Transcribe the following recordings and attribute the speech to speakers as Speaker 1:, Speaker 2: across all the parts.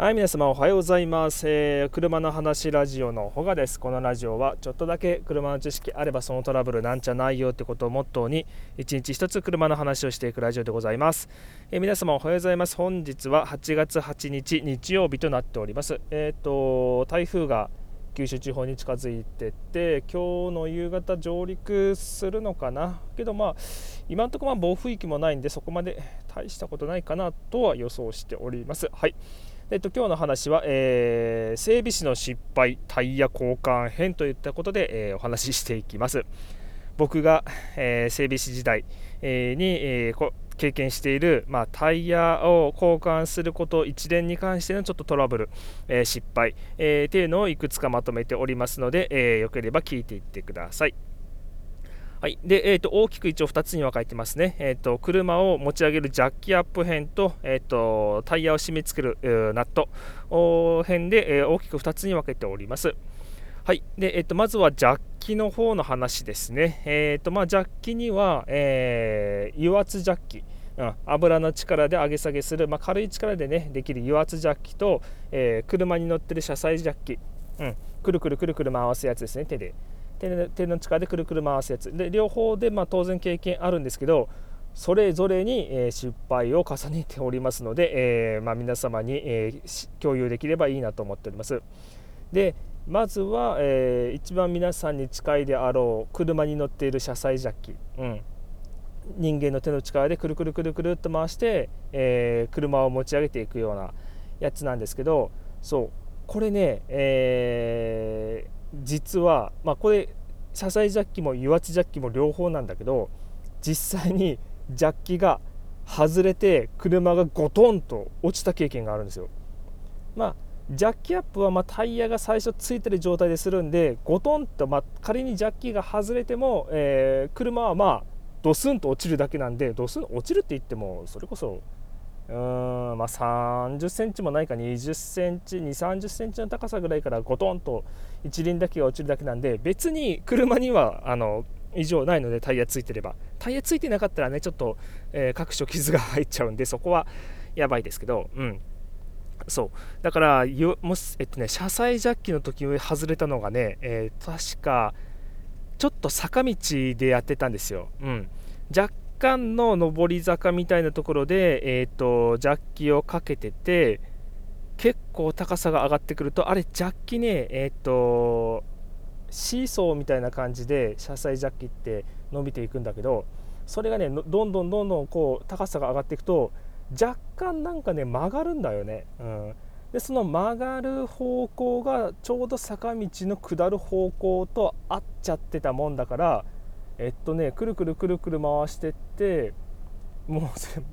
Speaker 1: はい、皆様おはようございます。えー車の話ラジオのほがです。このラジオはちょっとだけ車の知識あればそのトラブルなんちゃないよってことをモットーに一日一つ車の話をしていくラジオでございます。えー皆様おはようございます。本日は8月8日日曜日となっております。えっ、と台風が九州地方に近づいてて今日の夕方上陸するのかな？けどまあ今のところま暴風域もないんでそこまで大したことないかなとは予想しております。はいえっと、今日の話は、えー整備士の失敗タイヤ交換編といったことで、えーお話ししていきます。僕が、えー整備士時代、えに、えー経験している、まあ、タイヤを交換すること一連に関してのちょっとトラブル、え失敗、えーっていうのをいくつかまとめておりますので、えーよければ聞いていってください。はい、で、えー、と大きく一応2つに分かれてますね、えー、と車を持ち上げるジャッキアップ編と,、えー、とタイヤを締め付けるナット。編で、えー大きく2つに分けております。はい。でえー、とまずはジャッキの方の話ですね。えーとまあ、ジャッキには、えー油圧ジャッキ、うん、油の力で上げ下げする、まあ、軽い力で、ね、できる油圧ジャッキと、えー車に乗ってる車載ジャッキ、うん、くるくるくるくる回すやつですね、手で。手の手の力でくるくる回すやつ。で両方でまあ当然経験あるんですけどそれぞれに失敗を重ねておりますので、えーまあ、皆様にえ共有できればいいなと思っております。でまずは、えー一番皆さんに近いであろう車に乗っている車載ジャッキ、うん、人間の手の力でくるくるくるくるっと回して、えー車を持ち上げていくようなやつなんですけどそう。これね、えー実は、まあ、これ車載ジャッキも油圧ジャッキも両方なんだけど実際にジャッキが外れて車がゴトンと落ちた経験があるんですよ。まあジャッキアップはまタイヤが最初ついてる状態でするんでゴトンと、ま、仮にジャッキが外れても、えー車はまあドスンと落ちるだけなんでドスン落ちるって言ってもそれこそうーんまあ30センチもないか20センチ2 3 0センチの高さぐらいからゴトンと一輪だけが落ちるだけなんで別に車にはあの異常ないのでタイヤついてれば。タイヤついてなかったらねちょっと、えー各所傷が入っちゃうんでそこはやばいですけどうん。そう。だからもし、えっとね、車載ジャッキの時に外れたのがね、えー確かちょっと坂道でやってたんですよ、うん、若干の上り坂みたいなところで、えー、とジャッキをかけてて結構高さが上がってくるとあれジャッキねえっ、とシーソーみたいな感じで車載ジャッキって伸びていくんだけどそれがねどんどんどんどんこう高さが上がっていくと若干なんかね曲がるんだよね、うん、でその曲がる方向がちょうど坂道の下る方向と合っちゃってたもんだからえっとねくるくるくるくる回してってもうそれ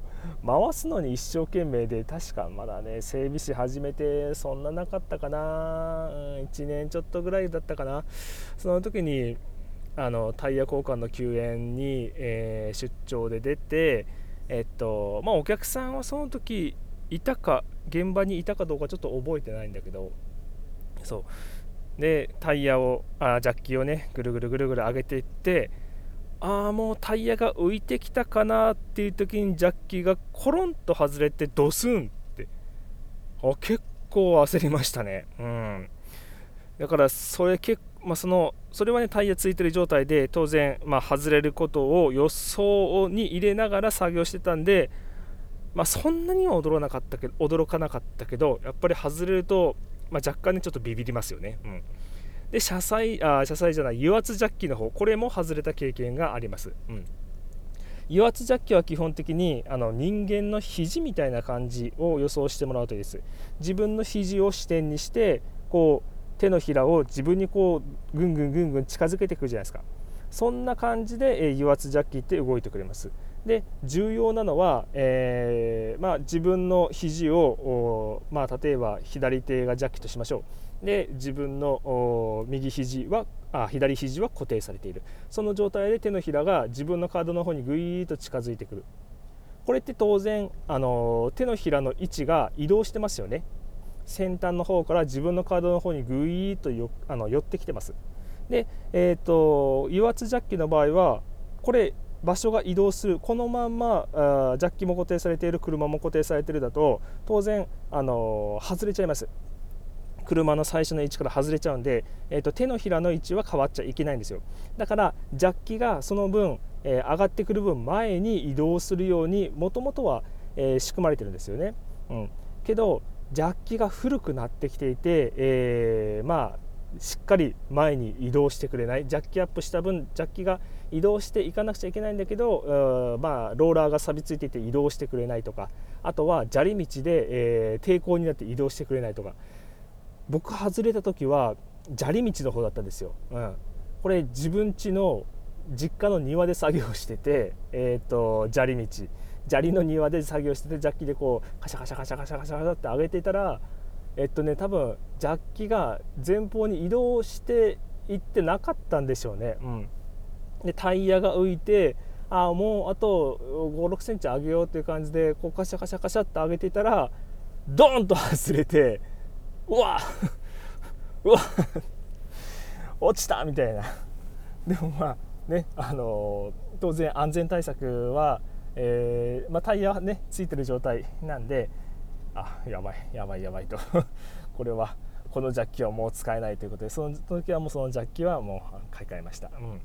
Speaker 1: 回すのに一生懸命で確かまだね整備士始めてそんななかったかな、1年ちょっとぐらいだったかな。その時にあのタイヤ交換の救援に、えー出張で出てえっとまあお客さんはその時いたか現場にいたかどうかちょっと覚えてないんだけどそう。でタイヤをあジャッキをねぐるぐるぐるぐる上げていってああもうタイヤが浮いてきたかなっていう時にジャッキがコロンと外れてドスンって。あ結構焦りましたね。うん。だからそれ結まあ、そのそれはねタイヤついてる状態で当然、まあ、外れることを予想に入れながら作業してたんで、まあ、そんなには驚かなかったけど驚かなかったけどやっぱり外れると、まあ、若干ねちょっとビビりますよね。うん。で車載あ車載じゃない油圧ジャッキの方これも外れた経験があります、うん、油圧ジャッキは基本的にあの人間の肘みたいな感じを予想してもらうといいです。自分の肘を支点にしてこう手のひらを自分にこうぐんぐんぐんぐん近づけていくじゃないですか。そんな感じで、えー油圧ジャッキって動いてくれます。で重要なのは、えーまあ、自分の肘を、まあ、例えば左手がジャッキとしましょう。で自分の右肘はあ左肘は固定されている。その状態で手のひらが自分の体の方にぐいーっと近づいてくる。これって当然、あの手のひらの位置が移動してますよね。先端の方から自分の体の方にぐいーっとよあの寄ってきてます。で、えー、と油圧ジャッキの場合はこれ場所が移動する。このまんまあジャッキも固定されている車も固定されているだと当然あの外れちゃいます。車の最初の位置から外れちゃうんで、えーと、手のひらの位置は変わっちゃいけないんですよ。だからジャッキがその分、えー、上がってくる分前に移動するようにもともとは、えー、仕組まれてるんですよね、うん、けどジャッキが古くなってきていて、えー、まあしっかり前に移動してくれない。ジャッキアップした分ジャッキが移動していかなくちゃいけないんだけど、まあ、ローラーが錆びついていて移動してくれないとかあとは砂利道で、えー、抵抗になって移動してくれないとか。僕外れた時は砂利道の方だったんですよ、うん、これ自分家の実家の庭で作業してて、えーと、砂利道。砂利の庭で作業しててジャッキでこうカシャカシャカシャカシャカシャカシャって上げていたらえっとね多分ジャッキが前方に移動していってなかったんでしょうね、うん、でタイヤが浮いてああもうあと5 6センチ上げようっていう感じでこうカシャカシャカシャって上げていたらドーンと外れてうわ。うわ。落ちたみたいな。でもまあねあの当然安全対策は、えー、まあ、タイヤねついてる状態なんであやばいやばいやばいと。これはこのジャッキはもう使えないということでその時はもうそのジャッキはもう買い替えました、うん、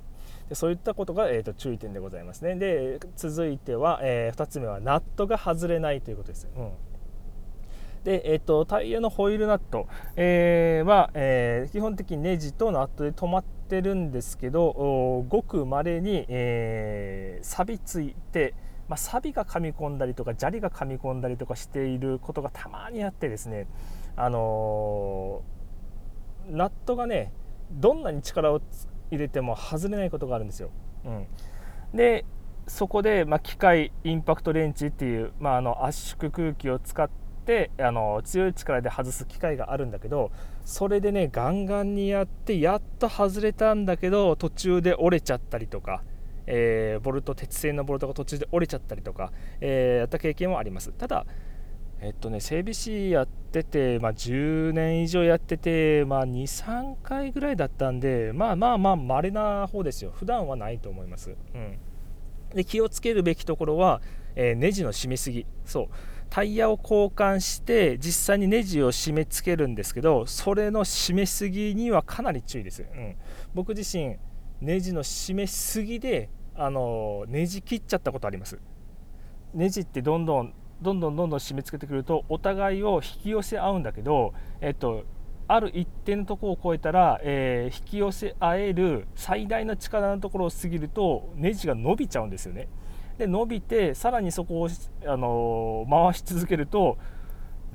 Speaker 1: でそういったことが、えーと、注意点でございますね。で続いては、えー、2つ目はナットが外れないということです、うん。で、えーと、タイヤのホイールナット、えー、は、えー、基本的にネジとナットで止まってるんですけどごくまれに、えー、錆びついて、まあ、錆が噛み込んだりとか砂利が噛み込んだりとかしていることがたまにあってですね、あのー、ナットがねどんなに力を入れても外れないことがあるんですよ。うん、でそこで、まあ、機械インパクトレンチっていう、まあ、あの圧縮空気を使ってってあの強い力で外す機会があるんだけどそれでねガンガンにやってやっと外れたんだけど途中で折れちゃったりとか、えー、ボルト鉄製のボルトが途中で折れちゃったりとか、えー、やった経験もあります。ただえっとね、整備士やってて、まあ、10年以上やってて、まあ、23回ぐらいだったんでまあまあまあ稀な方ですよ。普段はないと思います、うん、で気をつけるべきところは、えー、ネジの締めすぎ。そう。タイヤを交換して実際にネジを締め付けるんですけどそれの締めすぎにはかなり注意です、うん、僕自身ネジの締めすぎであのネジ切っちゃったことあります。ネジってどんどんどんどんどんどん締め付けてくるとお互いを引き寄せ合うんだけど、えっと、ある一定のところを超えたら、えー、引き寄せ合える最大の力のところを過ぎるとネジが伸びちゃうんですよね。で伸びてさらにそこを、あの回し続けると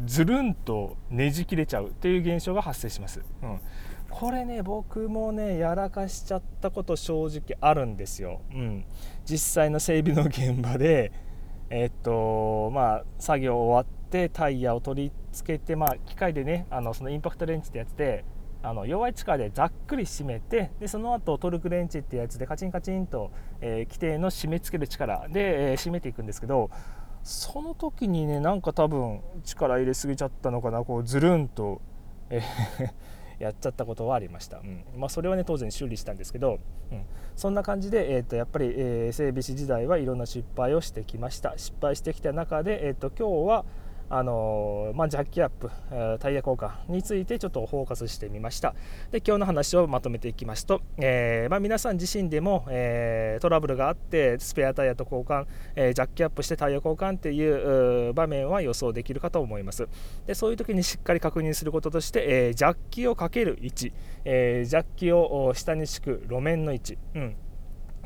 Speaker 1: ずるんとねじ切れちゃうっていう現象が発生します、うん、これね僕もねやらかしちゃったこと正直あるんですよ、うん、実際の整備の現場でえっとまあ作業終わってタイヤを取り付けて、まあ、機械でねあのそのインパクトレンチってやつであの弱い力でざっくり締めてでその後トルクレンチっていうやつでカチンカチンと、えー、規定の締め付ける力で、えー、締めていくんですけどその時にねなんか多分力入れすぎちゃったのかなこうずるんと、えー やっちゃったことはありました、うん。まあ、それはね当然修理したんですけど、うん、そんな感じで、えー、とやっぱり、えー、整備士時代はいろんな失敗をしてきました。失敗してきた中で、えー、と今日はあのまあ、ジャッキアップ、タイヤ交換についてちょっとフォーカスしてみました。で今日の話をまとめていきますと、えー、まあ、皆さん自身でも、えー、トラブルがあってスペアタイヤと交換、えー、ジャッキアップしてタイヤ交換っていう場面は予想できるかと思います。でそういう時にしっかり確認することとして、えジャッキをかける位置、えジャッキを下に敷く路面の位置、うん、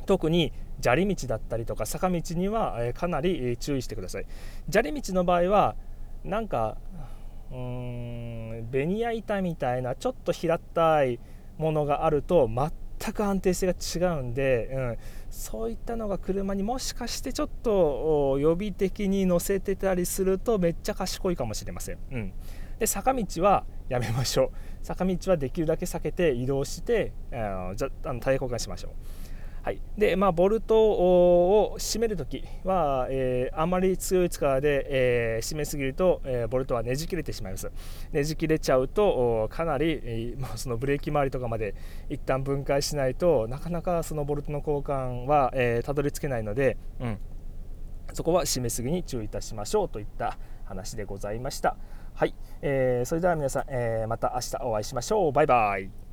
Speaker 1: 特に砂利道だったりとか坂道にはかなり注意してください。砂利道の場合はなんかうーんベニヤ板みたいなちょっと平たいものがあると全く安定性が違うんで、うん、そういったのが車にもしかしてちょっと予備的に乗せてたりするとめっちゃ賢いかもしれません。うん、で坂道はやめましょう坂道はできるだけ避けて移動して、あのじゃあのタイヤ交換しましょう。はい。でまあ、ボルトを締めるときは、えー、あまり強い力で、えー、締めすぎると、えー、ボルトはねじ切れてしまいます。ねじ切れちゃうとかなり、えー、そのブレーキ周りとかまで一旦分解しないとなかなかそのボルトの交換は、えー、たどり着けないので、うん、そこは締めすぎに注意いたしましょうといった話でございました。はい、えー、それでは皆さん、えー、また明日お会いしましょう。バイバイ。